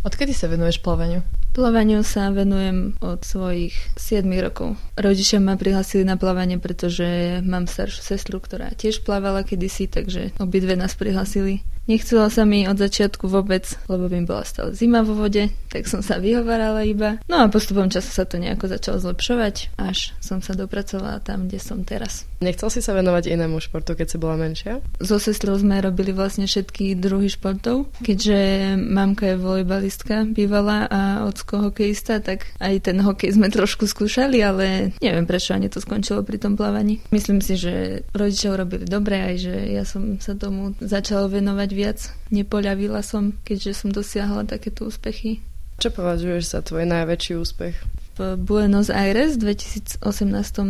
Odkedy sa venuješ plavaniu? Plavaniu sa venujem od svojich 7 rokov. Rodičia ma prihlasili na plávanie, pretože mám staršiu sestru, ktorá tiež plávala kedysi, takže obidve nás prihlasili. Nechcela sa mi od začiatku vôbec, lebo mi bola stále zima vo vode, tak som sa vyhovárala iba. No a postupom času sa to nejako začalo zlepšovať, až som sa dopracovala tam, kde som teraz. Nechcel si sa venovať inému športu, keď si bola menšia? So sestrou sme robili vlastne všetky druhy športov, keďže mamka je volejbalistka bývala a ocko hokejista, tak aj ten hokej sme trošku skúšali, ale neviem prečo ani to skončilo pri tom plávaní. Myslím si, že rodičia urobili dobre aj, že ja som sa tomu začala venovať viac. Nepoľavila som, keďže som dosiahla takéto úspechy. Čo považuješ za tvoj najväčší úspech? V Buenos Aires v 2018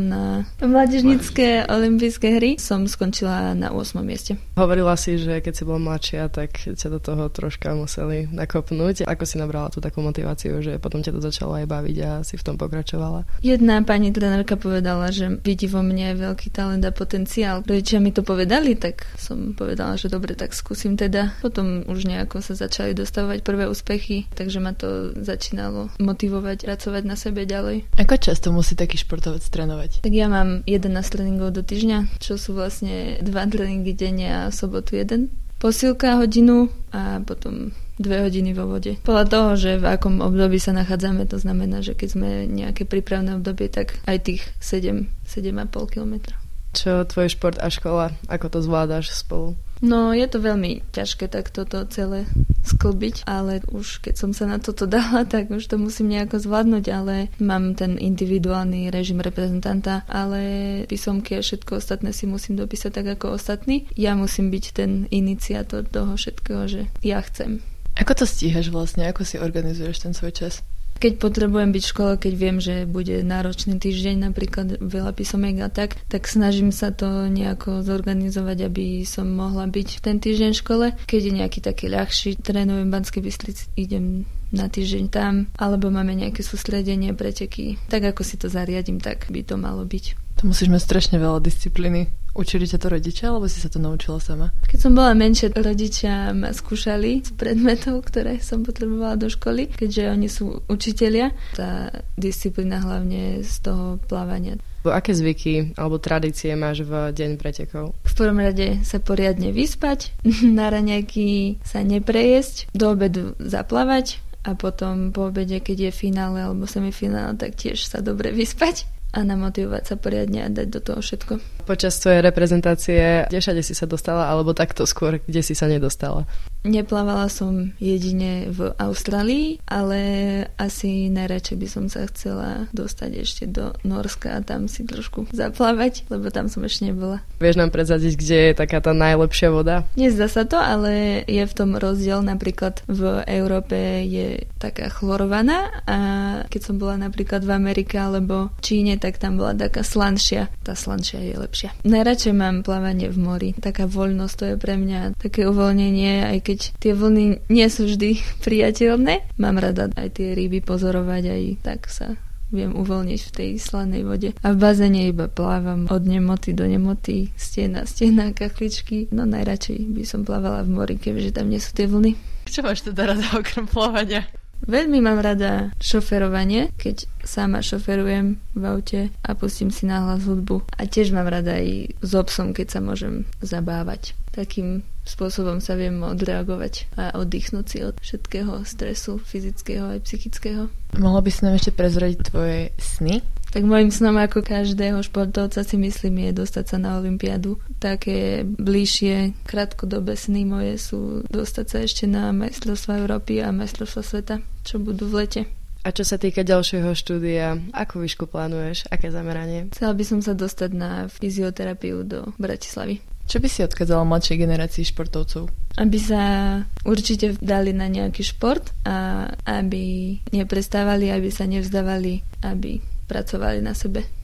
na mládežnické olympijské hry som skončila na 8. mieste. Hovorila si, že keď si bola mladšia, tak ťa do toho troška museli nakopnúť. Ako si nabrala tú takú motiváciu, že potom ťa to začalo aj baviť a si v tom pokračovala? Jedna pani trenérka povedala, že vidí vo mne veľký talent a potenciál. Rodičia mi to povedali, tak som povedala, že dobre, tak skúsim teda. Potom už nejako sa začali dostavovať prvé úspechy, takže ma to začínalo motivovať, pracovať na sebe sebe ďalej. Ako často musí taký športovec trénovať? Tak ja mám 11 tréningov do týždňa, čo sú vlastne dva tréningy denne a sobotu jeden. Posilka hodinu a potom dve hodiny vo vode. Podľa toho, že v akom období sa nachádzame, to znamená, že keď sme nejaké prípravné obdobie, tak aj tých 7, 7,5 km. Čo tvoj šport a škola, ako to zvládaš spolu? No, je to veľmi ťažké tak toto celé sklbiť, ale už keď som sa na toto dala, tak už to musím nejako zvládnuť, ale mám ten individuálny režim reprezentanta, ale písomky a všetko ostatné si musím dopísať tak ako ostatní. Ja musím byť ten iniciátor toho všetkého, že ja chcem. Ako to stíhaš vlastne? Ako si organizuješ ten svoj čas? Keď potrebujem byť v škole, keď viem, že bude náročný týždeň, napríklad veľa písomiek a tak, tak snažím sa to nejako zorganizovať, aby som mohla byť ten týždeň v škole. Keď je nejaký taký ľahší, trénujem v Banskej Bystrici, idem na týždeň tam, alebo máme nejaké sústredenie, preteky. Tak ako si to zariadím, tak by to malo byť. To musíš mať strašne veľa disciplíny. Učili ťa to rodičia, alebo si sa to naučila sama? Keď som bola menšia, rodičia ma skúšali z predmetov, ktoré som potrebovala do školy, keďže oni sú učitelia. Tá disciplína hlavne z toho plávania. Aké zvyky alebo tradície máš v deň pretekov? V prvom rade sa poriadne vyspať, na raňajky sa neprejesť, do obedu zaplávať a potom po obede, keď je finále alebo semifinále, tak tiež sa dobre vyspať a namotivovať sa poriadne a dať do toho všetko. Počas tvojej reprezentácie, kde všade si sa dostala, alebo takto skôr, kde si sa nedostala? Neplávala som jedine v Austrálii, ale asi najradšej by som sa chcela dostať ešte do Norska a tam si trošku zaplávať, lebo tam som ešte nebola. Vieš nám prezadiť, kde je taká tá najlepšia voda? Nezdá sa to, ale je v tom rozdiel. Napríklad v Európe je taká chlorovaná a keď som bola napríklad v Amerike alebo Číne, tak tam bola taká slanšia. Tá slanšia je lepšia. Najradšej mám plávanie v mori. Taká voľnosť to je pre mňa také uvoľnenie, aj keď tie vlny nie sú vždy priateľné. Mám rada aj tie ryby pozorovať, aj tak sa viem uvoľniť v tej slanej vode. A v bazéne iba plávam od nemoty do nemoty, stena, stena, kachličky. No najradšej by som plávala v mori, keďže tam nie sú tie vlny. Čo máš teda rada okrem plávania? Veľmi mám rada šoferovanie, keď sama šoferujem v aute a pustím si náhlas hudbu. A tiež mám rada aj s obsom, keď sa môžem zabávať. Takým spôsobom sa viem odreagovať a oddychnúť si od všetkého stresu, fyzického aj psychického. Mohla by si nám ešte prezradiť tvoje sny? Tak môjim snom ako každého športovca si myslím je dostať sa na Olympiádu. Také bližšie krátkodobé sny moje sú dostať sa ešte na majstrovstva Európy a majstrovstva sveta, čo budú v lete. A čo sa týka ďalšieho štúdia, ako výšku plánuješ? Aké zameranie? Chcela by som sa dostať na fyzioterapiu do Bratislavy. Čo by si odkázala mladšej generácii športovcov? Aby sa určite dali na nejaký šport a aby neprestávali, aby sa nevzdávali, aby pracovali na sebe.